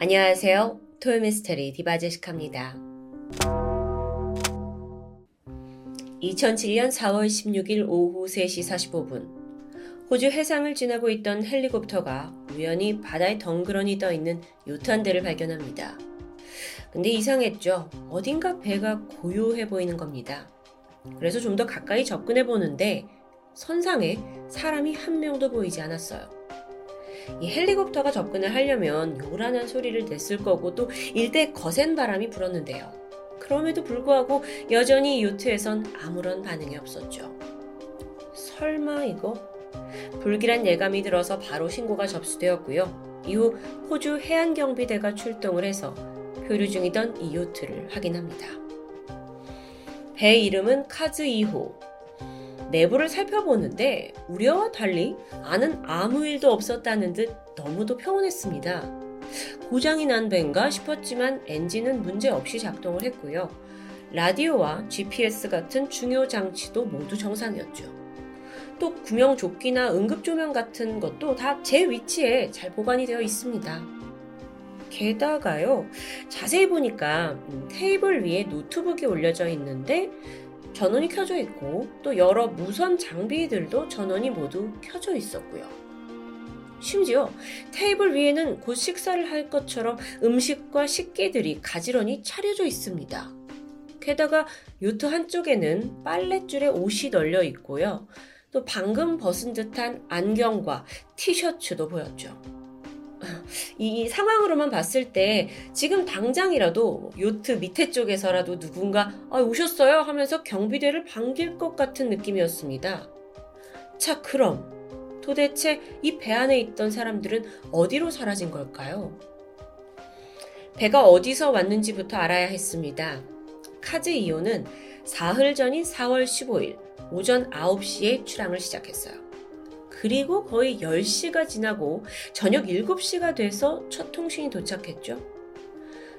안녕하세요. 토요미스테리 디바제식합니다. 2007년 4월 16일 오후 3시 45분 호주 해상을 지나고 있던 헬리콥터가 우연히 바다에 덩그러니 떠 있는 요트 한 대를 발견합니다. 근데 이상했죠. 어딘가 배가 고요해 보이는 겁니다. 그래서 좀 더 가까이 접근해 보는데 선상에 사람이 한 명도 보이지 않았어요. 이 헬리콥터가 접근을 하려면 요란한 소리를 냈을 거고 또 일대 거센 바람이 불었는데요. 그럼에도 불구하고 여전히 요트에선 아무런 반응이 없었죠. 설마 이거? 불길한 예감이 들어서 바로 신고가 접수되었고요. 이후 호주 해안경비대가 출동을 해서 표류 중이던 이 요트를 확인합니다. 배 이름은 카즈 2호. 내부를 살펴보는데 우려와 달리 아는 아무 일도 없었다는 듯 너무도 평온했습니다. 고장이 난 배인가 싶었지만 엔진은 문제 없이 작동을 했고요. 라디오와 GPS 같은 중요 장치도 모두 정상이었죠. 또 구명조끼나 응급조명 같은 것도 다 제 위치에 잘 보관이 되어 있습니다. 게다가요, 자세히 보니까 음, 테이블 위에 노트북이 올려져 있는데 전원이 켜져 있고 또 여러 무선 장비들도 전원이 모두 켜져 있었고요. 심지어 테이블 위에는 곧 식사를 할 것처럼 음식과 식기들이 가지런히 차려져 있습니다. 게다가 요트 한쪽에는 빨랫줄에 옷이 널려 있고요. 또 방금 벗은 듯한 안경과 티셔츠도 보였죠. 이 상황으로만 봤을 때 지금 당장이라도 요트 밑에 쪽에서라도 누군가 아, 오셨어요 하면서 경비대를 반길 것 같은 느낌이었습니다. 자, 그럼 도대체 이 배 안에 있던 사람들은 어디로 사라진 걸까요? 배가 어디서 왔는지부터 알아야 했습니다. 카즈 2호는 사흘 전인 4월 15일 오전 9시에 출항을 시작했어요. 그리고 거의 10시가 지나고 저녁 7시가 돼서 첫 통신이 도착했죠.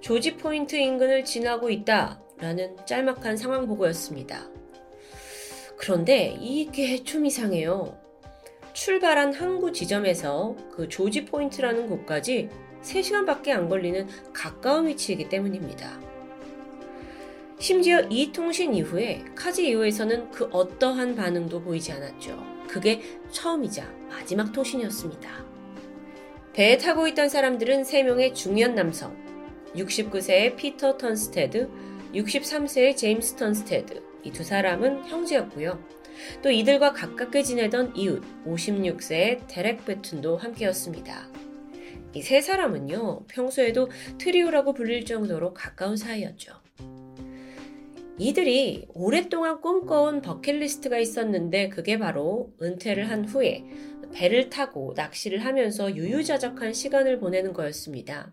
조지 포인트 인근을 지나고 있다 라는 짤막한 상황 보고였습니다. 그런데 이게 좀 이상해요. 출발한 항구 지점에서 그 조지 포인트라는 곳까지 3시간밖에 안 걸리는 가까운 위치이기 때문입니다. 심지어 이 통신 이후에 카즈 2호에서는 그 어떠한 반응도 보이지 않았죠. 그게 처음이자 마지막 통신이었습니다. 배에 타고 있던 사람들은 3명의 중년 남성, 69세의 피터 턴스테드, 63세의 제임스 턴스테드, 이 두 사람은 형제였고요. 또 이들과 가깝게 지내던 이웃 56세의 데렉 배튼도 함께였습니다. 이 세 사람은요, 평소에도 트리오라고 불릴 정도로 가까운 사이였죠. 이들이 오랫동안 꿈꿔온 버킷리스트가 있었는데 그게 바로 은퇴를 한 후에 배를 타고 낚시를 하면서 유유자적한 시간을 보내는 거였습니다.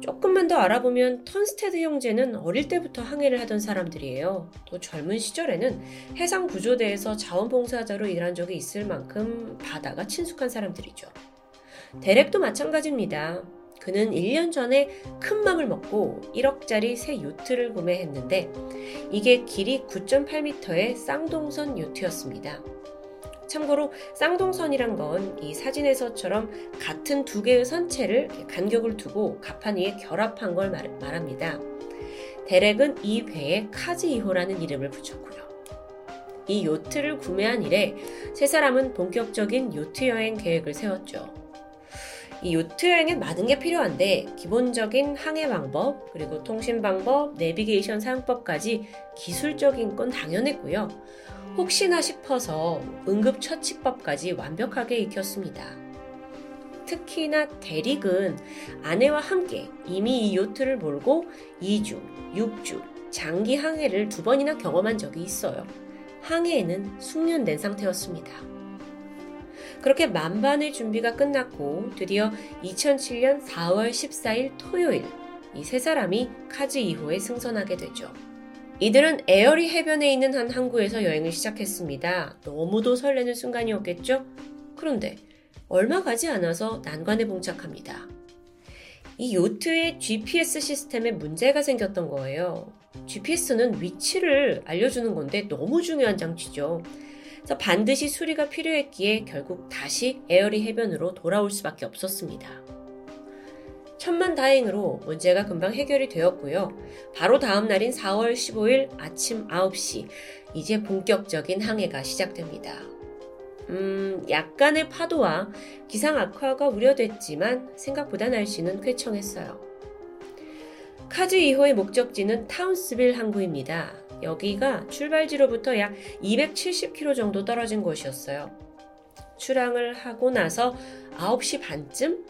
조금만 더 알아보면 턴스테드 형제는 어릴 때부터 항해를 하던 사람들이에요. 또 젊은 시절에는 해상 구조대에서 자원봉사자로 일한 적이 있을 만큼 바다가 친숙한 사람들이죠. 데렉도 마찬가지입니다. 그는 1년 전에 큰 맘을 먹고 1억짜리 새 요트를 구매했는데 이게 길이 9.8m의 쌍동선 요트였습니다. 참고로 쌍동선이란 건 이 사진에서처럼 같은 두 개의 선체를 간격을 두고 갑판 위에 결합한 걸 말, 합니다 데렉은 이 배에 카즈 2호라는 이름을 붙였고요. 이 요트를 구매한 이래 세 사람은 본격적인 요트 여행 계획을 세웠죠. 이 요트 여행엔 많은 게 필요한데 기본적인 항해 방법, 그리고 통신 방법, 내비게이션 사용법까지 기술적인 건 당연했고요. 혹시나 싶어서 응급처치법까지 완벽하게 익혔습니다. 특히나 대릭은 아내와 함께 이미 이 요트를 몰고 2주, 6주, 장기 항해를 두 번이나 경험한 적이 있어요. 항해에는 숙련된 상태였습니다. 그렇게 만반의 준비가 끝났고 드디어 2007년 4월 14일 토요일 이 세 사람이 카즈 2호에 승선하게 되죠. 이들은 에어리 해변에 있는 한 항구에서 여행을 시작했습니다. 너무도 설레는 순간이었겠죠? 그런데 얼마 가지 않아서 난관에 봉착합니다. 이 요트의 GPS 시스템에 문제가 생겼던 거예요. GPS는 위치를 알려주는 건데 너무 중요한 장치죠. 그래서 반드시 수리가 필요했기에 결국 다시 에어리 해변으로 돌아올 수밖에 없었습니다. 천만 다행으로 문제가 금방 해결이 되었고요. 바로 다음 날인 4월 15일 아침 9시 이제 본격적인 항해가 시작됩니다. 음, 약간의 파도와 기상 악화가 우려됐지만 생각보다 날씨는 쾌청했어요. 카즈 2호의 목적지는 타운스빌 항구입니다. 여기가 출발지로부터 약 270km 정도 떨어진 곳이었어요. 출항을 하고 나서 9시 반쯤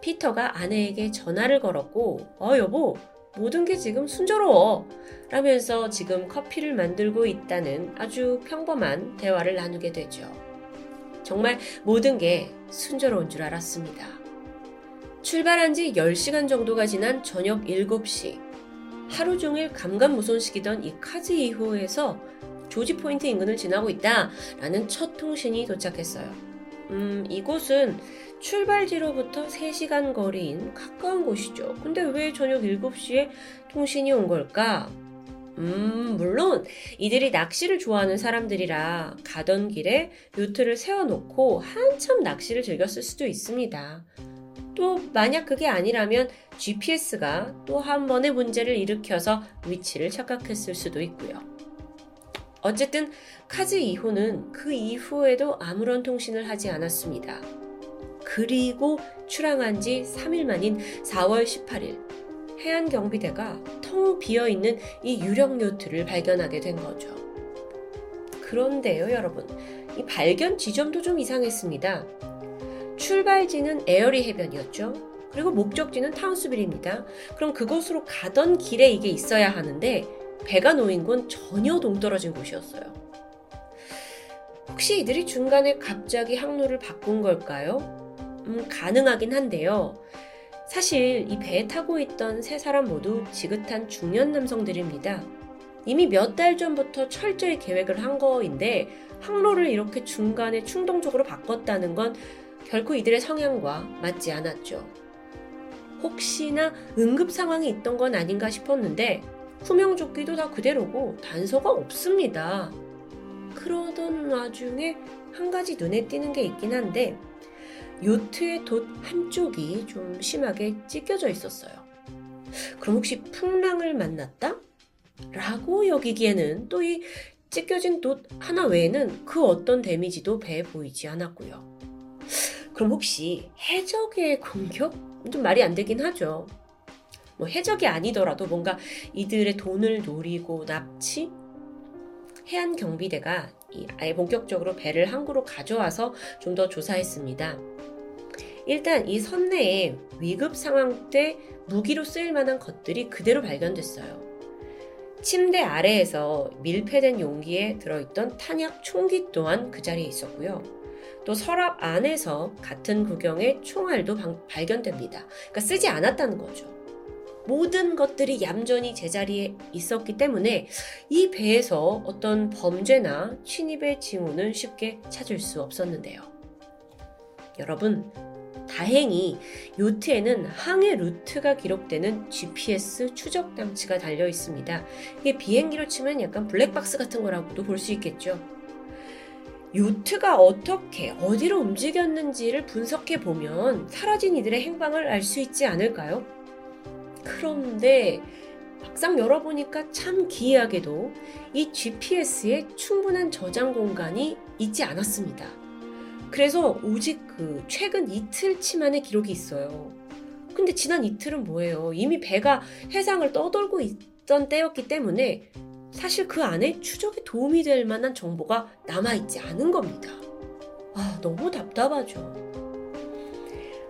피터가 아내에게 전화를 걸었고, 어, 여보, 모든 게 지금 순조로워. 라면서 지금 커피를 만들고 있다는 아주 평범한 대화를 나누게 되죠. 정말 모든 게 순조로운 줄 알았습니다. 출발한 지 10시간 정도가 지난 저녁 7시. 하루 종일 감감무손식이던 이 카즈 이후에서 조지 포인트 인근을 지나고 있다. 라는 첫 통신이 도착했어요. 음, 이곳은 출발지로부터 3시간 거리인 가까운 곳이죠. 근데 왜 저녁 7시에 통신이 온 걸까? 음, 물론 이들이 낚시를 좋아하는 사람들이라 가던 길에 요트를 세워놓고 한참 낚시를 즐겼을 수도 있습니다. 또 만약 그게 아니라면 GPS가 또 한 번의 문제를 일으켜서 위치를 착각했을 수도 있고요. 어쨌든 카즈 2호는 그 이후에도 아무런 통신을 하지 않았습니다. 그리고 출항한 지 3일 만인 4월 18일 해안경비대가 텅 비어 있는 이 유령 요트를 발견하게 된 거죠. 그런데요, 여러분. 이 발견 지점도 좀 이상했습니다. 출발지는 에어리 해변이었죠. 그리고 목적지는 타운스빌입니다. 그럼 그곳으로 가던 길에 이게 있어야 하는데 배가 놓인 건 전혀 동떨어진 곳이었어요. 혹시 이들이 중간에 갑자기 항로를 바꾼 걸까요? 음, 가능하긴 한데요. 사실 이 배에 타고 있던 세 사람 모두 지긋한 중년 남성들입니다. 이미 몇 달 전부터 철저히 계획을 한 거인데 항로를 이렇게 중간에 충동적으로 바꿨다는 건 결코 이들의 성향과 맞지 않았죠. 혹시나 응급 상황이 있던 건 아닌가 싶었는데 후명조끼도 다 그대로고 단서가 없습니다. 그러던 와중에 한 가지 눈에 띄는 게 있긴 한데 요트의 돛 한쪽이 좀 심하게 찢겨져 있었어요. 그럼 혹시 풍랑을 만났다? 라고 여기기에는 또 이 찢겨진 돛 하나 외에는 그 어떤 데미지도 배에 보이지 않았고요. 그럼 혹시 해적의 공격? 좀 말이 안 되긴 하죠. 뭐 해적이 아니더라도 뭔가 이들의 돈을 노리고 납치? 해안 경비대가 아예 본격적으로 배를 항구로 가져와서 좀 더 조사했습니다. 일단 이 선내에 위급 상황 때 무기로 쓰일 만한 것들이 그대로 발견됐어요. 침대 아래에서 밀폐된 용기에 들어있던 탄약 총기 또한 그 자리에 있었고요. 또 서랍 안에서 같은 구경의 총알도 방, 발견됩니다. 그러니까 쓰지 않았다는 거죠. 모든 것들이 얌전히 제자리에 있었기 때문에 이 배에서 어떤 범죄나 침입의 징후는 쉽게 찾을 수 없었는데요. 여러분, 다행히 요트에는 항해 루트가 기록되는 GPS 추적 장치가 달려 있습니다. 이게 비행기로 치면 약간 블랙박스 같은 거라고도 볼 수 있겠죠. 요트가 어떻게 어디로 움직였는지를 분석해 보면 사라진 이들의 행방을 알 수 있지 않을까요? 그런데 막상 열어보니까 참 기이하게도 이 GPS에 충분한 저장 공간이 있지 않았습니다. 그래서 오직 그 최근 이틀치만의 기록이 있어요. 근데 지난 이틀은 뭐예요? 이미 배가 해상을 떠돌고 있던 때였기 때문에 사실 그 안에 추적에 도움이 될 만한 정보가 남아있지 않은 겁니다. 아, 너무 답답하죠.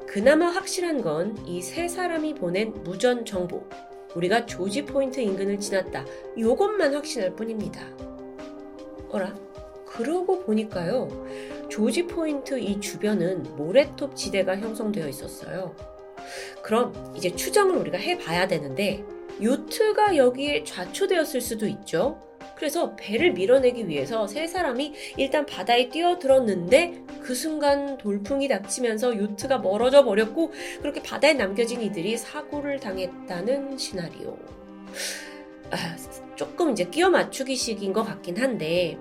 그나마 확실한 건 이 세 사람이 보낸 무전 정보. 우리가 조지 포인트 인근을 지났다. 이것만 확신할 뿐입니다. 어라? 그러고 보니까요. 조지 포인트 이 주변은 모래톱 지대가 형성되어 있었어요. 그럼 이제 추정을 우리가 해봐야 되는데 요트가 여기에 좌초되었을 수도 있죠. 그래서 배를 밀어내기 위해서 세 사람이 일단 바다에 뛰어들었는데 그 순간 돌풍이 닥치면서 요트가 멀어져 버렸고 그렇게 바다에 남겨진 이들이 사고를 당했다는 시나리오. 아, 조금 이제 끼워 맞추기식인 것 같긴 한데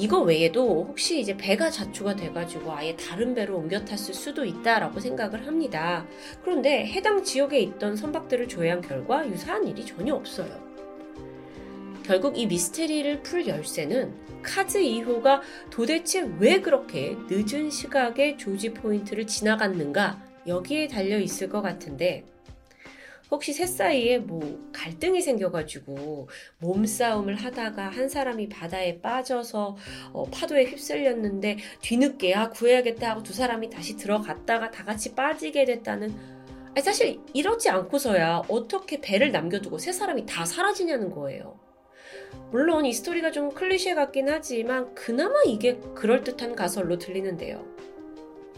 이거 외에도 혹시 이제 배가 자초가 돼가지고 아예 다른 배로 옮겨 탔을 수도 있다라고 생각을 합니다. 그런데 해당 지역에 있던 선박들을 조회한 결과 유사한 일이 전혀 없어요. 결국 이 미스테리를 풀 열쇠는 카즈 2호가 도대체 왜 그렇게 늦은 시각에 조지 포인트를 지나갔는가 여기에 달려 있을 것 같은데 혹시 셋 사이에 뭐 갈등이 생겨가지고 몸싸움을 하다가 한 사람이 바다에 빠져서 어, 파도에 휩쓸렸는데 뒤늦게야 구해야겠다 하고 두 사람이 다시 들어갔다가 다 같이 빠지게 됐다는 아니, 사실 이러지 않고서야 어떻게 배를 남겨두고 세 사람이 다 사라지냐는 거예요. 물론 이 스토리가 좀 클리셰 같긴 하지만 그나마 이게 그럴듯한 가설로 들리는데요.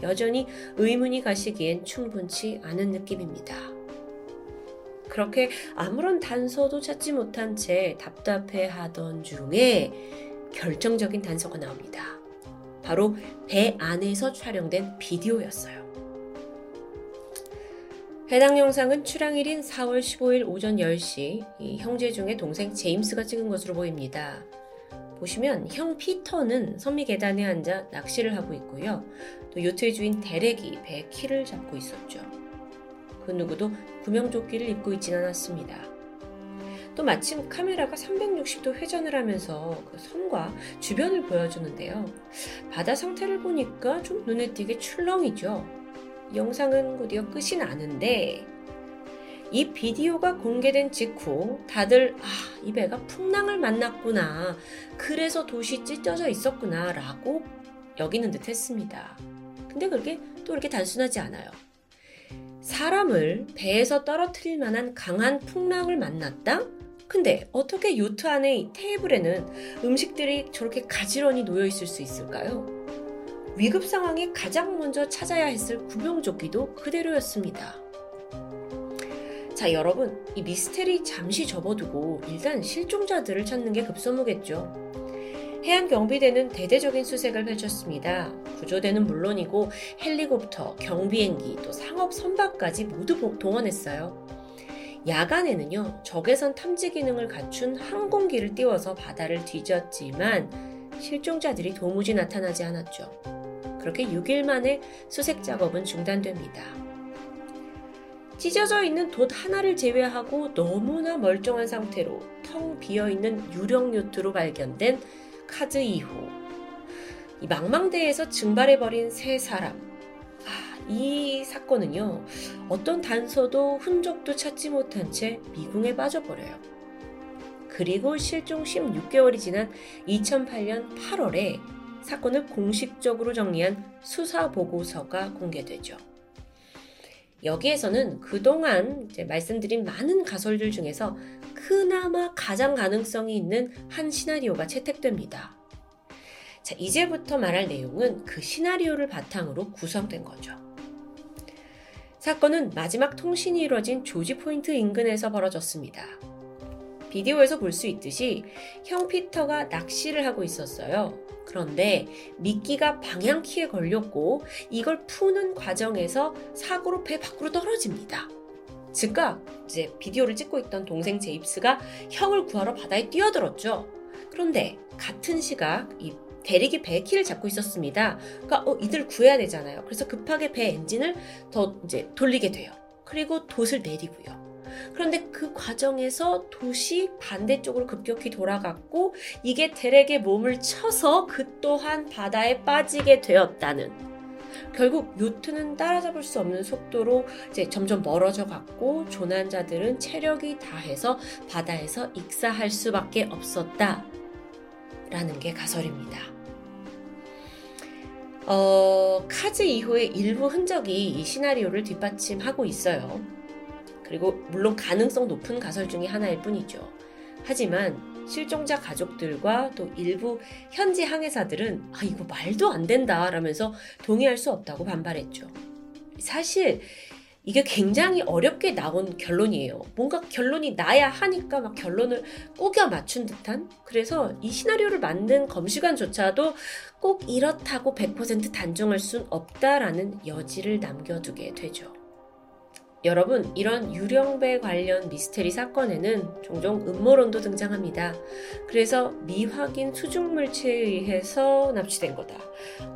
여전히 의문이 가시기엔 충분치 않은 느낌입니다. 그렇게 아무런 단서도 찾지 못한 채 답답해 하던 중에 결정적인 단서가 나옵니다. 바로 배 안에서 촬영된 비디오였어요. 해당 영상은 출항일인 4월 15일 오전 10시 형제 중에 동생 제임스가 찍은 것으로 보입니다. 보시면 형 피터는 선미 계단에 앉아 낚시를 하고 있고요. 또 요트의 주인 데렉이 배 키를 잡고 있었죠. 그 누구도 구명조끼를 입고 있진 않았습니다. 또 마침 카메라가 360도 회전을 하면서 그 섬과 주변을 보여주는데요. 바다 상태를 보니까 좀 눈에 띄게 출렁이죠. 영상은 곧이어 끝이 나는데 이 비디오가 공개된 직후 다들 아, 이 배가 풍랑을 만났구나. 그래서 도시 찢어져 있었구나. 라고 여기는 듯 했습니다. 근데 그게 또 이렇게 단순하지 않아요. 사람을 배에서 떨어뜨릴 만한 강한 풍랑을 만났다? 근데 어떻게 요트 안의 테이블에는 음식들이 저렇게 가지런히 놓여 있을 수 있을까요? 위급 상황에 가장 먼저 찾아야 했을 구명조끼도 그대로였습니다. 자, 여러분, 이 미스테리 잠시 접어두고 일단 실종자들을 찾는 게 급선무겠죠. 해안 경비대는 대대적인 수색을 펼쳤습니다. 구조대는 물론이고 헬리콥터, 경비행기, 또 상업 선박까지 모두 동원했어요. 야간에는요, 적외선 탐지 기능을 갖춘 항공기를 띄워서 바다를 뒤졌지만 실종자들이 도무지 나타나지 않았죠. 그렇게 6일 만에 수색 작업은 중단됩니다. 찢어져 있는 돛 하나를 제외하고 너무나 멀쩡한 상태로 텅 비어 있는 유령 요트로 발견된 카드 2호. 이 망망대에서 증발해버린 세 사람. 아, 이 사건은요, 어떤 단서도 흔적도 찾지 못한 채 미궁에 빠져버려요. 그리고 실종 16개월이 지난 2008년 8월에 사건을 공식적으로 정리한 수사 보고서가 공개되죠. 여기에서는 그동안 말씀드린 많은 가설들 중에서 그나마 가장 가능성이 있는 한 시나리오가 채택됩니다. 자, 이제부터 말할 내용은 그 시나리오를 바탕으로 구성된 거죠. 사건은 마지막 통신이 이루어진 조지 포인트 인근에서 벌어졌습니다. 비디오에서 볼 수 있듯이 형 피터가 낚시를 하고 있었어요. 그런데 미끼가 방향키에 걸렸고 이걸 푸는 과정에서 사고로 배 밖으로 떨어집니다. 즉각 이제 비디오를 찍고 있던 동생 제입스가 형을 구하러 바다에 뛰어들었죠. 그런데 같은 시각 이 대리기 배 키를 잡고 있었습니다. 그러니까 어, 이들 구해야 되잖아요. 그래서 급하게 배 엔진을 더 이제 돌리게 돼요. 그리고 돛을 내리고요. 그런데 그 과정에서 돛이 반대쪽으로 급격히 돌아갔고 이게 대렉의 몸을 쳐서 그 또한 바다에 빠지게 되었다는 결국 요트는 따라잡을 수 없는 속도로 이제 점점 멀어져 갔고 조난자들은 체력이 다해서 바다에서 익사할 수밖에 없었다. 라는 게 가설입니다. 어, 카즈 이후의 일부 흔적이 이 시나리오를 뒷받침하고 있어요. 그리고 물론 가능성 높은 가설 중의 하나일 뿐이죠. 하지만 실종자 가족들과 또 일부 현지 항해사들은 아 이거 말도 안 된다 라면서 동의할 수 없다고 반발했죠. 사실 이게 굉장히 어렵게 나온 결론이에요. 뭔가 결론이 나야 하니까 막 결론을 꾸겨 맞춘 듯한? 그래서 이 시나리오를 만든 검시관조차도 꼭 이렇다고 100% 단정할 순 없다라는 여지를 남겨두게 되죠. 여러분, 이런 유령배 관련 미스테리 사건에는 종종 음모론도 등장합니다. 그래서 미확인 수중 물체에 의해서 납치된 거다.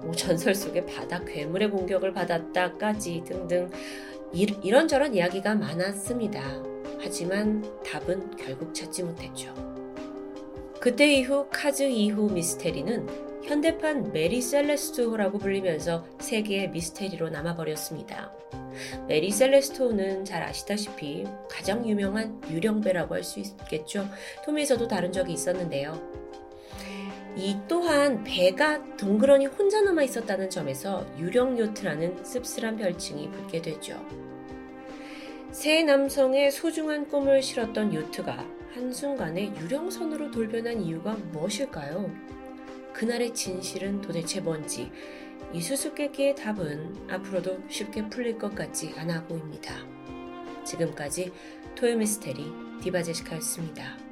뭐 전설 속의 바다 괴물의 공격을 받았다까지 등등 이, 이런저런 이야기가 많았습니다. 하지만 답은 결국 찾지 못했죠. 그때 이후 카즈 2호 미스테리는 현대판 메리 셀레스트라고 불리면서 세계의 미스테리로 남아버렸습니다. 메리 셀레스트는 잘 아시다시피 가장 유명한 유령배라고 할 수 있겠죠. 톰에서도 다룬 적이 있었는데요. 이 또한 배가 덩그러니 혼자 남아 있었다는 점에서 유령 요트라는 씁쓸한 별칭이 붙게 되죠. 세 남성의 소중한 꿈을 실었던 요트가 한순간에 유령선으로 돌변한 이유가 무엇일까요? 그날의 진실은 도대체 뭔지 이 수수께끼의 답은 앞으로도 쉽게 풀릴 것 같지 않아 보입니다. 지금까지 토요미스테리 디바제시카였습니다.